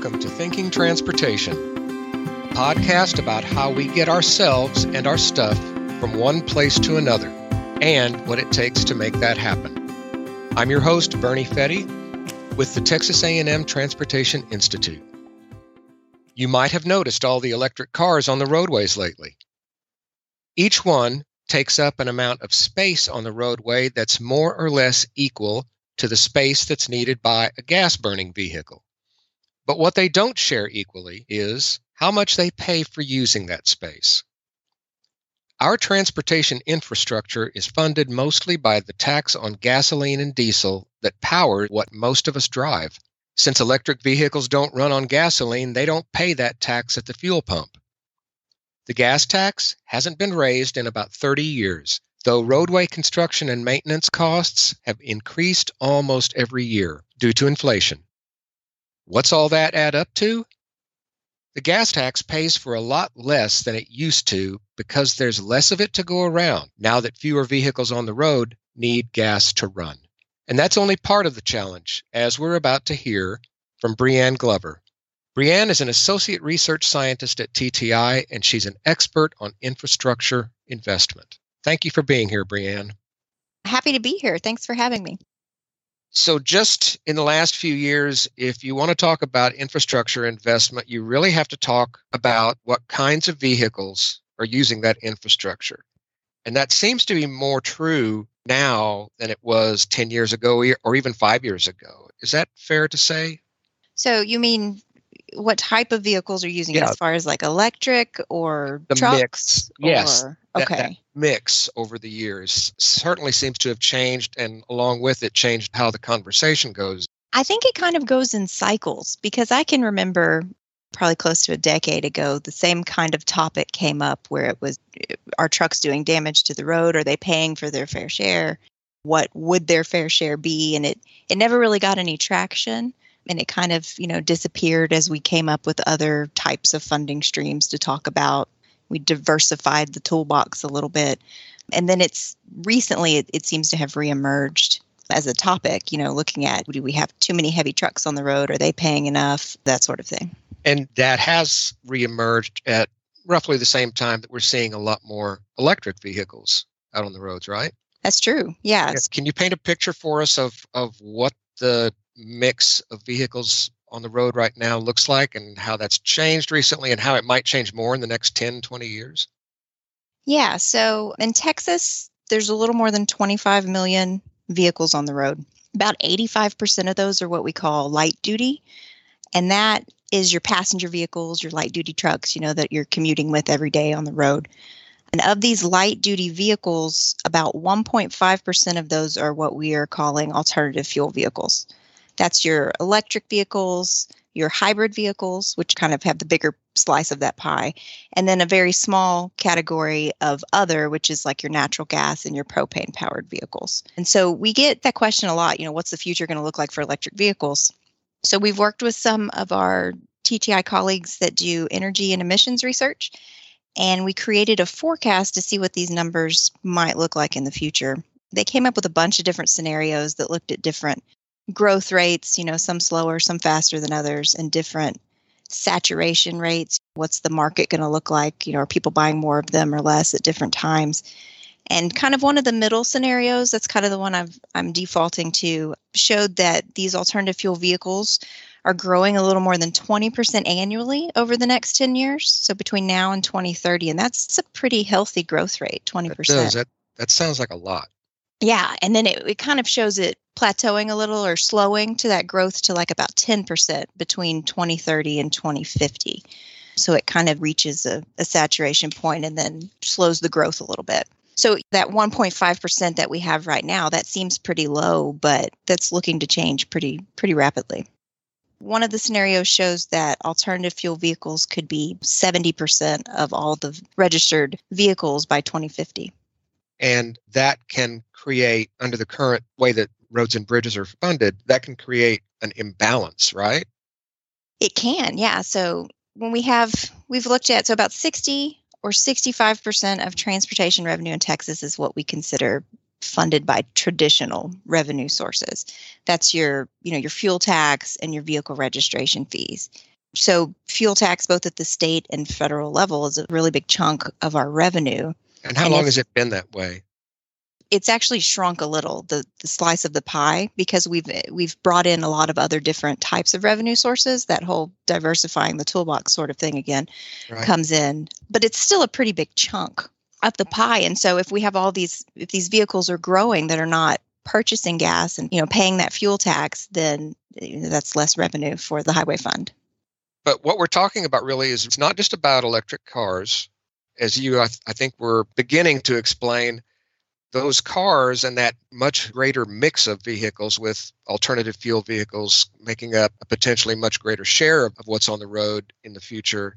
Welcome to Thinking Transportation, a podcast about how we get ourselves and our stuff from one place to another and what it takes to make that happen. I'm your host Bernie Fette with the Texas A&M Transportation Institute. You might have noticed all the electric cars on the roadways lately. Each one takes up an amount of space on the roadway that's more or less equal to the space that's needed by a gas burning vehicle. But what they don't share equally is how much they pay for using that space. Our transportation infrastructure is funded mostly by the tax on gasoline and diesel that power what most of us drive. Since electric vehicles don't run on gasoline, they don't pay that tax at the fuel pump. The gas tax hasn't been raised in about 30 years, though roadway construction and maintenance costs have increased almost every year due to inflation. What's all that add up to? The gas tax pays for a lot less than it used to because there's less of it to go around now that fewer vehicles on the road need gas to run. And that's only part of the challenge, as we're about to hear from Brianne Glover. Brianne is an associate research scientist at TTI, and she's an expert on infrastructure investment. Thank you for being here, Brianne. Happy to be here. Thanks for having me. So, just in the last few years, if you want to talk about infrastructure investment, you really have to talk about what kinds of vehicles are using that infrastructure. And that seems to be more true now than it was 10 years ago or even five years ago. Is that fair to say? So, you mean what type of vehicles are using Yeah. as far as like electric or The trucks? mix. Yes. or- That- okay. that mix over the years certainly seems to have changed, and along with it, changed how the conversation goes. I think it kind of goes in cycles because I can remember probably close to a decade ago, the same kind of topic came up where it was are trucks doing damage to the road? Are they paying for their fair share? What would their fair share be? And it it never really got any traction and it kind of, you know, disappeared as we came up with other types of funding streams to talk about. We diversified the toolbox a little bit. And then it's recently it, it seems to have reemerged as a topic, you know, looking at do we have too many heavy trucks on the road? Are they paying enough? That sort of thing. And that has reemerged at roughly the same time that we're seeing a lot more electric vehicles out on the roads, right? That's true. Yes. Can you paint a picture for us of, of what the mix of vehicles on the road right now looks like and how that's changed recently and how it might change more in the next 10, 20 years? Yeah. So in Texas, there's a little more than 25 million vehicles on the road. About 85% of those are what we call light duty. And that is your passenger vehicles, your light duty trucks, you know, that you're commuting with every day on the road. And of these light duty vehicles, about 1.5% of those are what we are calling alternative fuel vehicles. That's your electric vehicles, your hybrid vehicles, which kind of have the bigger slice of that pie, and then a very small category of other, which is like your natural gas and your propane powered vehicles. And so we get that question a lot, you know, what's the future going to look like for electric vehicles? So we've worked with some of our TTI colleagues that do energy and emissions research, and we created a forecast to see what these numbers might look like in the future. They came up with a bunch of different scenarios that looked at different growth rates, you know, some slower, some faster than others, and different saturation rates. What's the market going to look like? You know, are people buying more of them or less at different times? And kind of one of the middle scenarios, that's kind of the one I've, I'm defaulting to, showed that these alternative fuel vehicles are growing a little more than 20% annually over the next 10 years. So between now and 2030. And that's a pretty healthy growth rate, 20%. That does. That, that sounds like a lot. Yeah, and then it, it kind of shows it plateauing a little or slowing to that growth to like about 10% between 2030 and 2050. So it kind of reaches a, a saturation point and then slows the growth a little bit. So that 1.5% that we have right now, that seems pretty low, but that's looking to change pretty pretty rapidly. One of the scenarios shows that alternative fuel vehicles could be 70% of all the registered vehicles by 2050. And that can create, under the current way that roads and bridges are funded, that can create an imbalance, right? It can, yeah. So when we have, we've looked at, so about 60 or 65% of transportation revenue in Texas is what we consider funded by traditional revenue sources. That's your, you know, your fuel tax and your vehicle registration fees. So fuel tax both at the state and federal level is a really big chunk of our revenue. And how and long has it been that way? It's actually shrunk a little the, the slice of the pie because we've we've brought in a lot of other different types of revenue sources. That whole diversifying the toolbox sort of thing again right. comes in, but it's still a pretty big chunk of the pie. And so if we have all these if these vehicles are growing that are not purchasing gas and you know paying that fuel tax, then that's less revenue for the highway fund. But what we're talking about really is it's not just about electric cars. As you, I, th- I think, we're beginning to explain, those cars and that much greater mix of vehicles with alternative fuel vehicles making up a potentially much greater share of, what's on the road in the future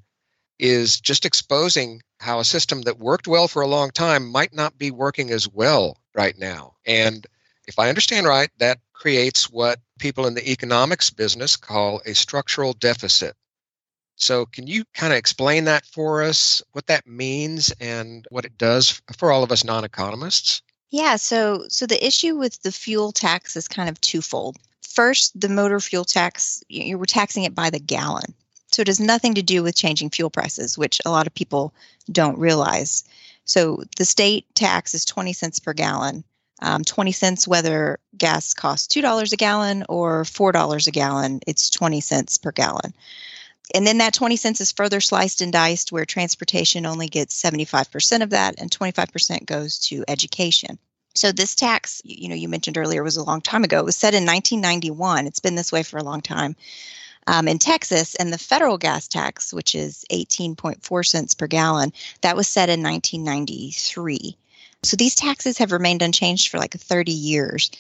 is just exposing how a system that worked well for a long time might not be working as well right now. And if I understand right, that creates what people in the economics business call a structural deficit. So, can you kind of explain that for us, what that means and what it does for all of us non economists? Yeah, so so the issue with the fuel tax is kind of twofold. First, the motor fuel tax, you were taxing it by the gallon. So it has nothing to do with changing fuel prices, which a lot of people don't realize. So the state tax is 20 cents per gallon. Um, 20 cents whether gas costs $2 a gallon or $4 a gallon, it's 20 cents per gallon. And then that 20 cents is further sliced and diced where transportation only gets 75% of that and 25% goes to education. So this tax, you know, you mentioned earlier was a long time ago. It was set in 1991. It's been this way for a long time um, in Texas, and the federal gas tax, which is 18.4 cents per gallon, that was set in 1993. So these taxes have remained unchanged for like 30 years.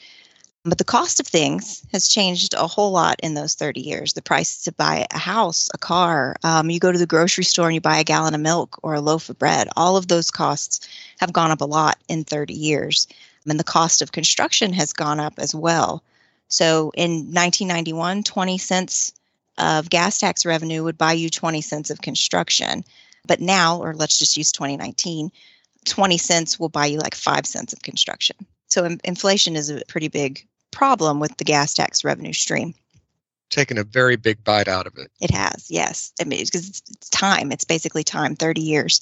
But the cost of things has changed a whole lot in those 30 years. The price to buy a house, a car, um, you go to the grocery store and you buy a gallon of milk or a loaf of bread, all of those costs have gone up a lot in 30 years. And the cost of construction has gone up as well. So in 1991, 20 cents of gas tax revenue would buy you 20 cents of construction. But now, or let's just use 2019, 20 cents will buy you like five cents of construction. So in- inflation is a pretty big problem with the gas tax revenue stream. Taken a very big bite out of it. It has, yes. I mean, because it's, it's time. It's basically time, 30 years.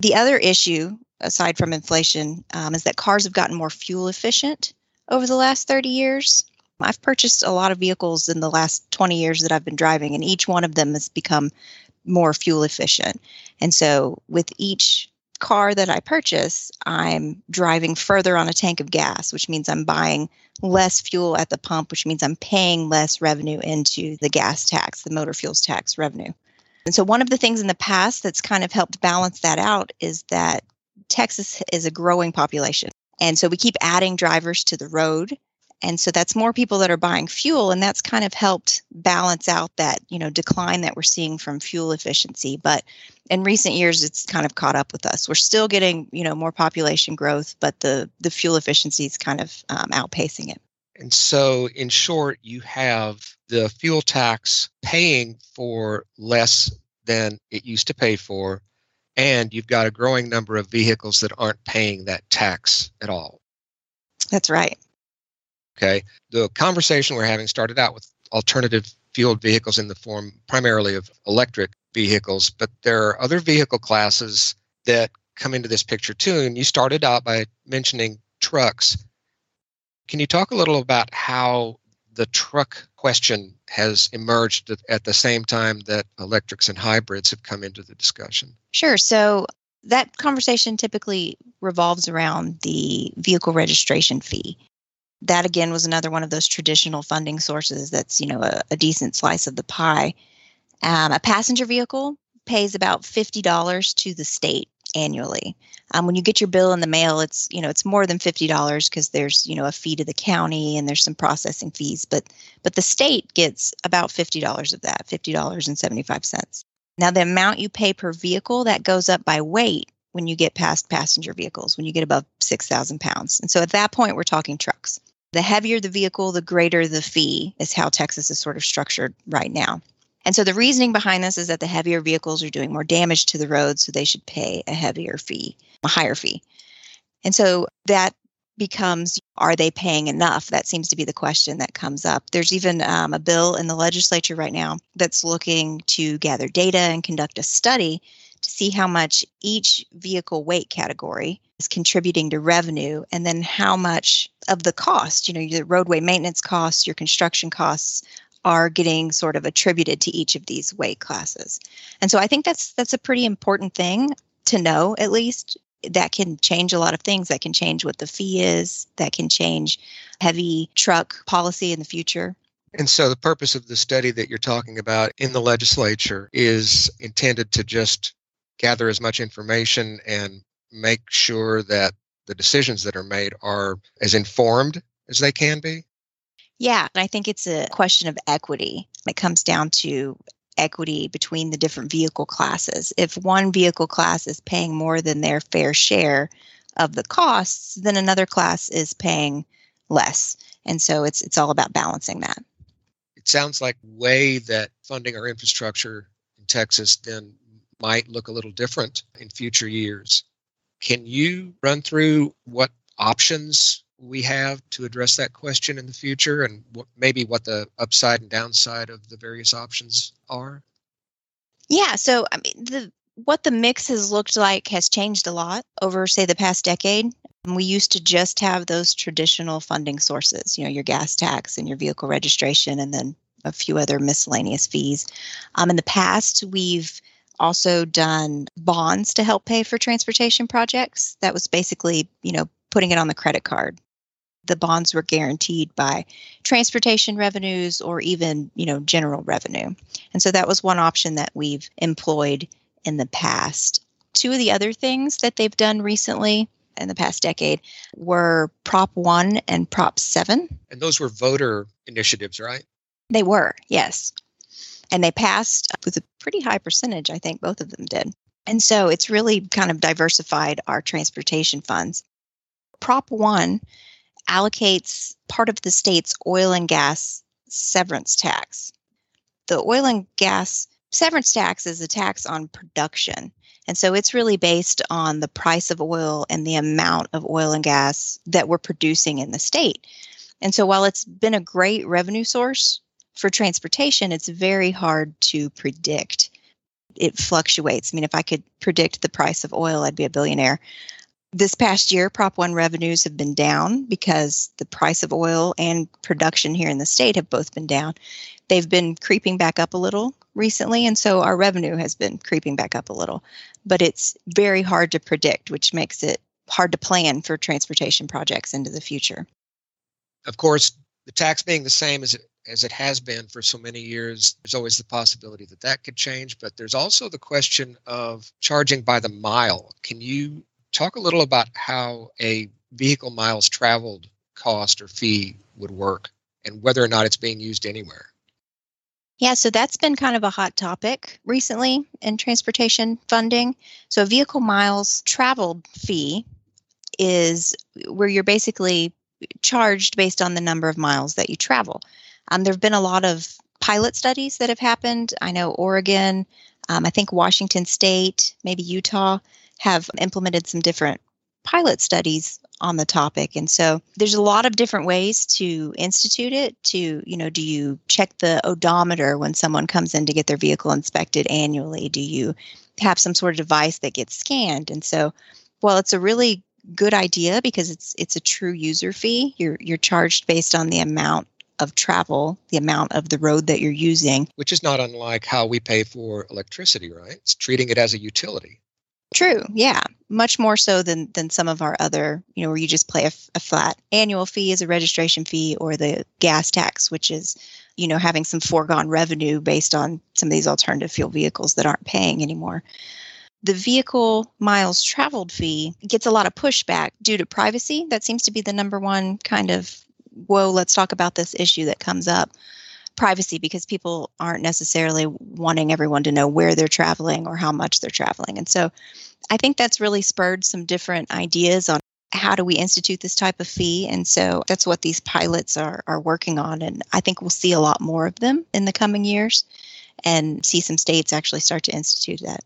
The other issue, aside from inflation, um, is that cars have gotten more fuel efficient over the last 30 years. I've purchased a lot of vehicles in the last 20 years that I've been driving, and each one of them has become more fuel efficient. And so, with each car that I purchase, I'm driving further on a tank of gas, which means I'm buying less fuel at the pump, which means I'm paying less revenue into the gas tax, the motor fuels tax revenue. And so, one of the things in the past that's kind of helped balance that out is that Texas is a growing population. And so we keep adding drivers to the road and so that's more people that are buying fuel and that's kind of helped balance out that you know decline that we're seeing from fuel efficiency. But in recent years it's kind of caught up with us. We're still getting you know more population growth but the the fuel efficiency is kind of um, outpacing it. And so in short you have the fuel tax paying for less than it used to pay for and you've got a growing number of vehicles that aren't paying that tax at all. That's right Okay. The conversation we're having started out with alternative fueled vehicles in the form primarily of electric vehicles, but there are other vehicle classes that come into this picture too. And you started out by mentioning trucks. Can you talk a little about how the truck question has emerged at the same time that electrics and hybrids have come into the discussion? Sure. So that conversation typically revolves around the vehicle registration fee that again was another one of those traditional funding sources that's you know a, a decent slice of the pie. Um, a passenger vehicle pays about $50 to the state annually. Um, when you get your bill in the mail it's you know it's more than $50 because there's you know a fee to the county and there's some processing fees but but the state gets about $50 of that $50.75 now the amount you pay per vehicle that goes up by weight when you get past passenger vehicles when you get above 6000 pounds. And so at that point we're talking trucks the heavier the vehicle, the greater the fee, is how Texas is sort of structured right now. And so the reasoning behind this is that the heavier vehicles are doing more damage to the road, so they should pay a heavier fee, a higher fee. And so that becomes are they paying enough? That seems to be the question that comes up. There's even um, a bill in the legislature right now that's looking to gather data and conduct a study to see how much each vehicle weight category is contributing to revenue and then how much of the cost, you know, your roadway maintenance costs, your construction costs are getting sort of attributed to each of these weight classes. And so I think that's that's a pretty important thing to know at least that can change a lot of things. That can change what the fee is, that can change heavy truck policy in the future. And so the purpose of the study that you're talking about in the legislature is intended to just gather as much information and make sure that the decisions that are made are as informed as they can be? Yeah, I think it's a question of equity. It comes down to equity between the different vehicle classes. If one vehicle class is paying more than their fair share of the costs, then another class is paying less. And so it's it's all about balancing that. It sounds like way that funding our infrastructure in Texas then might look a little different in future years. Can you run through what options we have to address that question in the future and what, maybe what the upside and downside of the various options are? Yeah, so I mean the what the mix has looked like has changed a lot over say the past decade. We used to just have those traditional funding sources, you know, your gas tax and your vehicle registration and then a few other miscellaneous fees. Um, in the past, we've also done bonds to help pay for transportation projects. That was basically, you know, putting it on the credit card. The bonds were guaranteed by transportation revenues or even you know general revenue. And so that was one option that we've employed in the past. Two of the other things that they've done recently in the past decade were prop 1 and prop 7 and those were voter initiatives right? They were yes and they passed with a pretty high percentage i think both of them did and so it's really kind of diversified our transportation funds prop 1 allocates part of the state's oil and gas severance tax. The oil and gas severance tax is a tax on production. And so it's really based on the price of oil and the amount of oil and gas that we're producing in the state. And so while it's been a great revenue source for transportation, it's very hard to predict. It fluctuates. I mean, if I could predict the price of oil, I'd be a billionaire. This past year, Prop 1 revenues have been down because the price of oil and production here in the state have both been down. They've been creeping back up a little recently, and so our revenue has been creeping back up a little. But it's very hard to predict, which makes it hard to plan for transportation projects into the future. Of course, the tax being the same as it as it has been for so many years, there's always the possibility that that could change. But there's also the question of charging by the mile. Can you talk a little about how a vehicle miles traveled cost or fee would work and whether or not it's being used anywhere. Yeah, so that's been kind of a hot topic recently in transportation funding. So, a vehicle miles traveled fee is where you're basically charged based on the number of miles that you travel. Um, there have been a lot of pilot studies that have happened. I know Oregon, um, I think Washington State, maybe Utah have implemented some different pilot studies on the topic. And so there's a lot of different ways to institute it to you know do you check the odometer when someone comes in to get their vehicle inspected annually? Do you have some sort of device that gets scanned? And so while it's a really good idea because it's it's a true user fee. You're you're charged based on the amount of travel the amount of the road that you're using which is not unlike how we pay for electricity right it's treating it as a utility True. Yeah. Much more so than than some of our other, you know, where you just pay a, a, flat annual fee as a registration fee or the gas tax, which is, you know, having some foregone revenue based on some of these alternative fuel vehicles that aren't paying anymore. The vehicle miles traveled fee gets a lot of pushback due to privacy. That seems to be the number one kind of, whoa, let's talk about this issue that comes up. Privacy because people aren't necessarily wanting everyone to know where they're traveling or how much they're traveling. And so I think that's really spurred some different ideas on how do we institute this type of fee. And so that's what these pilots are are working on. And i think we'll see a lot more of them in the coming years and see some states actually start to institute that.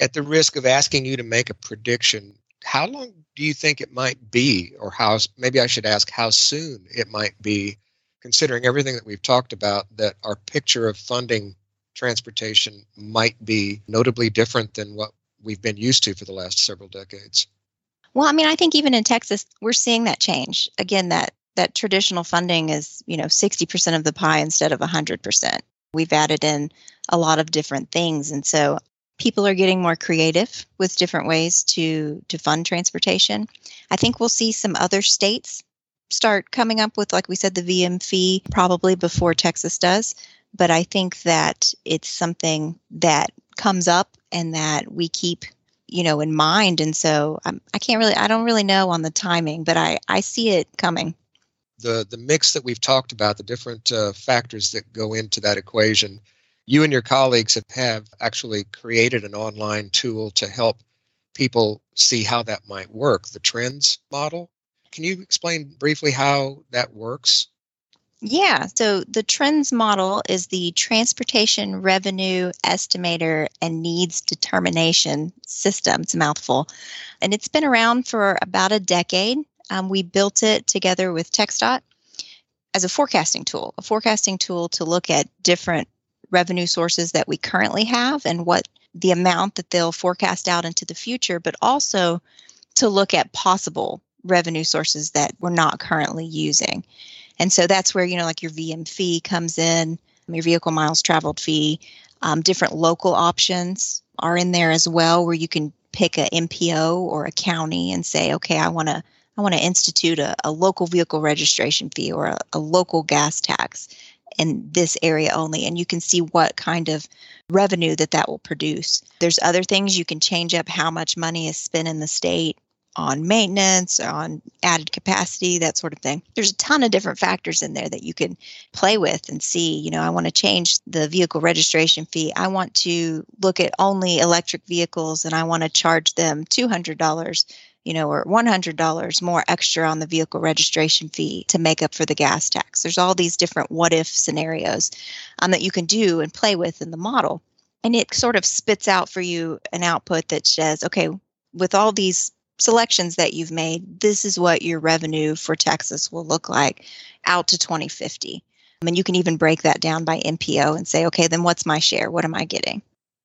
At the risk of asking you to make a prediction how long do you think it might be, or how maybe I should ask how soon it might be, considering everything that we've talked about, that our picture of funding transportation might be notably different than what we've been used to for the last several decades? Well, I mean, I think even in Texas, we're seeing that change. Again, that that traditional funding is, you know, 60% of the pie instead of 100%. We've added in a lot of different things. And so people are getting more creative with different ways to to fund transportation. I think we'll see some other states start coming up with like we said the VM fee probably before Texas does, but I think that it's something that comes up and that we keep you know in mind. And so I'm, i can't really i don't really know on the timing but i i see it coming. The the mix that we've talked about the different uh, factors that go into that equation you and your colleagues have, have actually created an online tool to help people see how that might work, the trends model. Can you explain briefly how that works? Yeah, so the trends model is the transportation revenue estimator and needs determination system. It's a mouthful. And it's been around for about a decade. Um, we built it together with TxDOT as a forecasting tool, a forecasting tool to look at different revenue sources that we currently have and what the amount that they'll forecast out into the future, but also to look at possible revenue sources that we're not currently using. And so that's where, you know, like your VM fee comes in, your vehicle miles traveled fee, um, different local options are in there as well, where you can pick a MPO or a county and say, okay, I want to I want to institute a, a local vehicle registration fee or a, a local gas tax in this area only and you can see what kind of revenue that that will produce. There's other things you can change up how much money is spent in the state on maintenance on added capacity that sort of thing. There's a ton of different factors in there that you can play with and see you know i want to change the vehicle registration fee. I want to look at only electric vehicles and i want to charge them $200 you know, or $100 more extra on the vehicle registration fee to make up for the gas tax. There's all these different what if scenarios um, that you can do and play with in the model. And it sort of spits out for you an output that says, okay, with all these selections that you've made, this is what your revenue for Texas will look like out to 2050. I mean, you can even break that down by MPO and say, okay, then what's my share? What am I getting?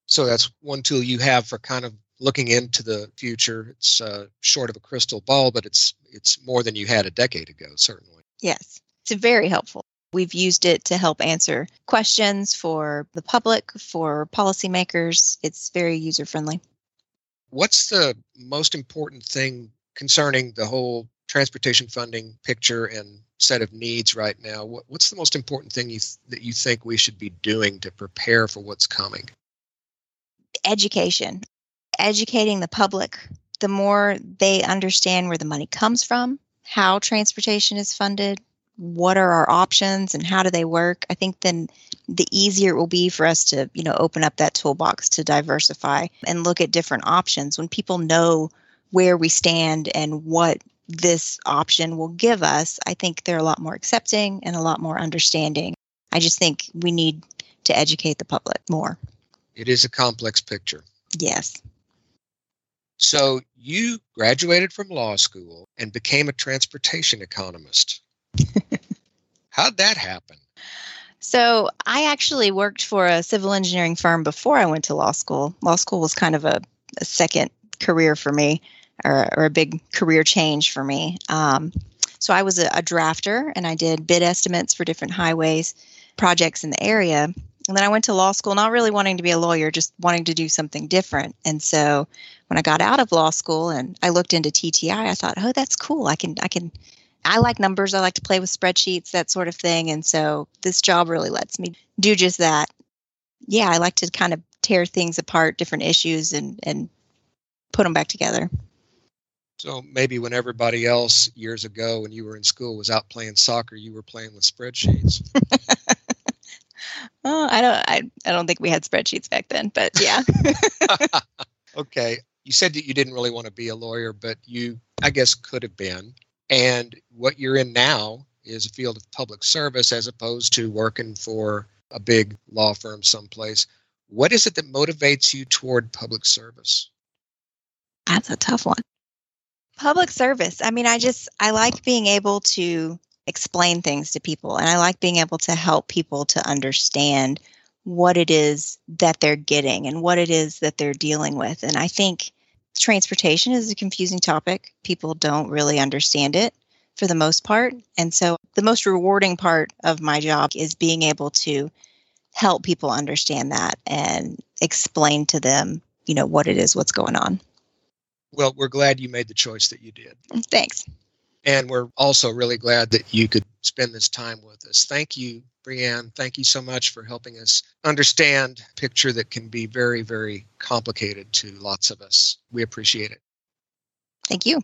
So that's one tool you have for kind of looking into the future. It's uh, short of a crystal ball, but it's it's more than you had a decade ago, certainly. Yes, it's very helpful. We've used it to help answer questions for the public, for policymakers. It's very user friendly. What's the most important thing concerning the whole transportation funding picture and set of needs right now? What, what's the most important thing you th- that you think we should be doing to prepare for what's coming? Education educating the public, the more they understand where the money comes from, how transportation is funded, what are our options and how do they work, I think then the easier it will be for us to, you know, open up that toolbox to diversify and look at different options. When people know where we stand and what this option will give us, I think they're a lot more accepting and a lot more understanding. I just think we need to educate the public more. It is a complex picture. Yes. So you graduated from law school and became a transportation economist. How'd that happen? So I actually worked for a civil engineering firm before I went to law school. Law school was kind of a, a second career for me, or, or, a big career change for me. Um, so I was a, a drafter and I did bid estimates for different highways projects in the area. And then I went to law school, not really wanting to be a lawyer, just wanting to do something different. And so when I got out of law school and I looked into TTI, I thought, oh, that's cool. I can, I can, I like numbers. I like to play with spreadsheets, that sort of thing. And so this job really lets me do just that. Yeah, I like to kind of tear things apart, different issues, and and put them back together. So maybe when everybody else years ago, when you were in school, was out playing soccer, you were playing with spreadsheets. oh, I don't, I, I don't think we had spreadsheets back then, but yeah. okay, you said that you didn't really want to be a lawyer, but you, I guess, could have been. And what you're in now is a field of public service as opposed to working for a big law firm someplace. What is it that motivates you toward public service? That's a tough one. Public service. I mean, I just, I like being able to explain things to people and I like being able to help people to understand what it is that they're getting and what it is that they're dealing with. And I think transportation is a confusing topic. People don't really understand it for the most part. And so the most rewarding part of my job is being able to help people understand that and explain to them, you know, what it is, what's going on. Well, we're glad you made the choice that you did. Thanks. And we're also really glad that you could spend this time with us. Thank you, Brianne. Thank you so much for helping us understand a picture that can be very, very complicated to lots of us. We appreciate it. Thank you.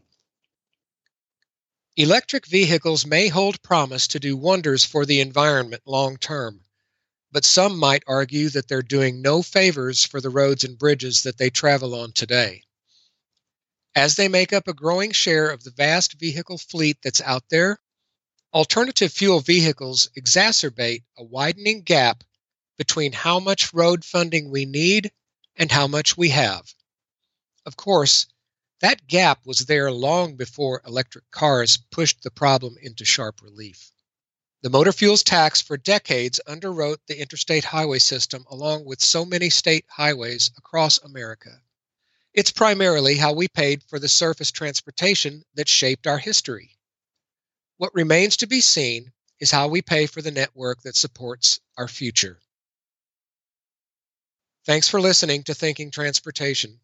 Electric vehicles may hold promise to do wonders for the environment long term, but some might argue that they're doing no favors for the roads and bridges that they travel on today. As they make up a growing share of the vast vehicle fleet that's out there, alternative fuel vehicles exacerbate a widening gap between how much road funding we need and how much we have. Of course, that gap was there long before electric cars pushed the problem into sharp relief. The motor fuels tax for decades underwrote the interstate highway system along with so many state highways across America. It's primarily how we paid for the surface transportation that shaped our history. What remains to be seen is how we pay for the network that supports our future. Thanks for listening to Thinking Transportation.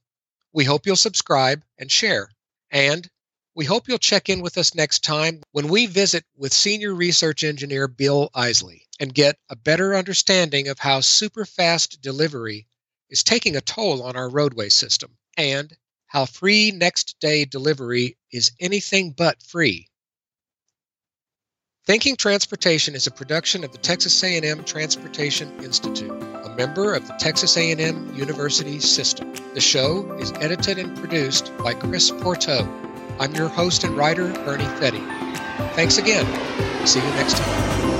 We hope you'll subscribe and share. And we hope you'll check in with us next time when we visit with Senior Research Engineer Bill Eisele and get a better understanding of how superfast delivery is taking a toll on our roadway system and how free next day delivery is anything but free. Thinking Transportation is a production of the Texas A&M Transportation Institute, a member of the Texas A&M University system. The show is edited and produced by Chris Pourteau. I'm your host and writer, Bernie Fette. Thanks again. See you next time.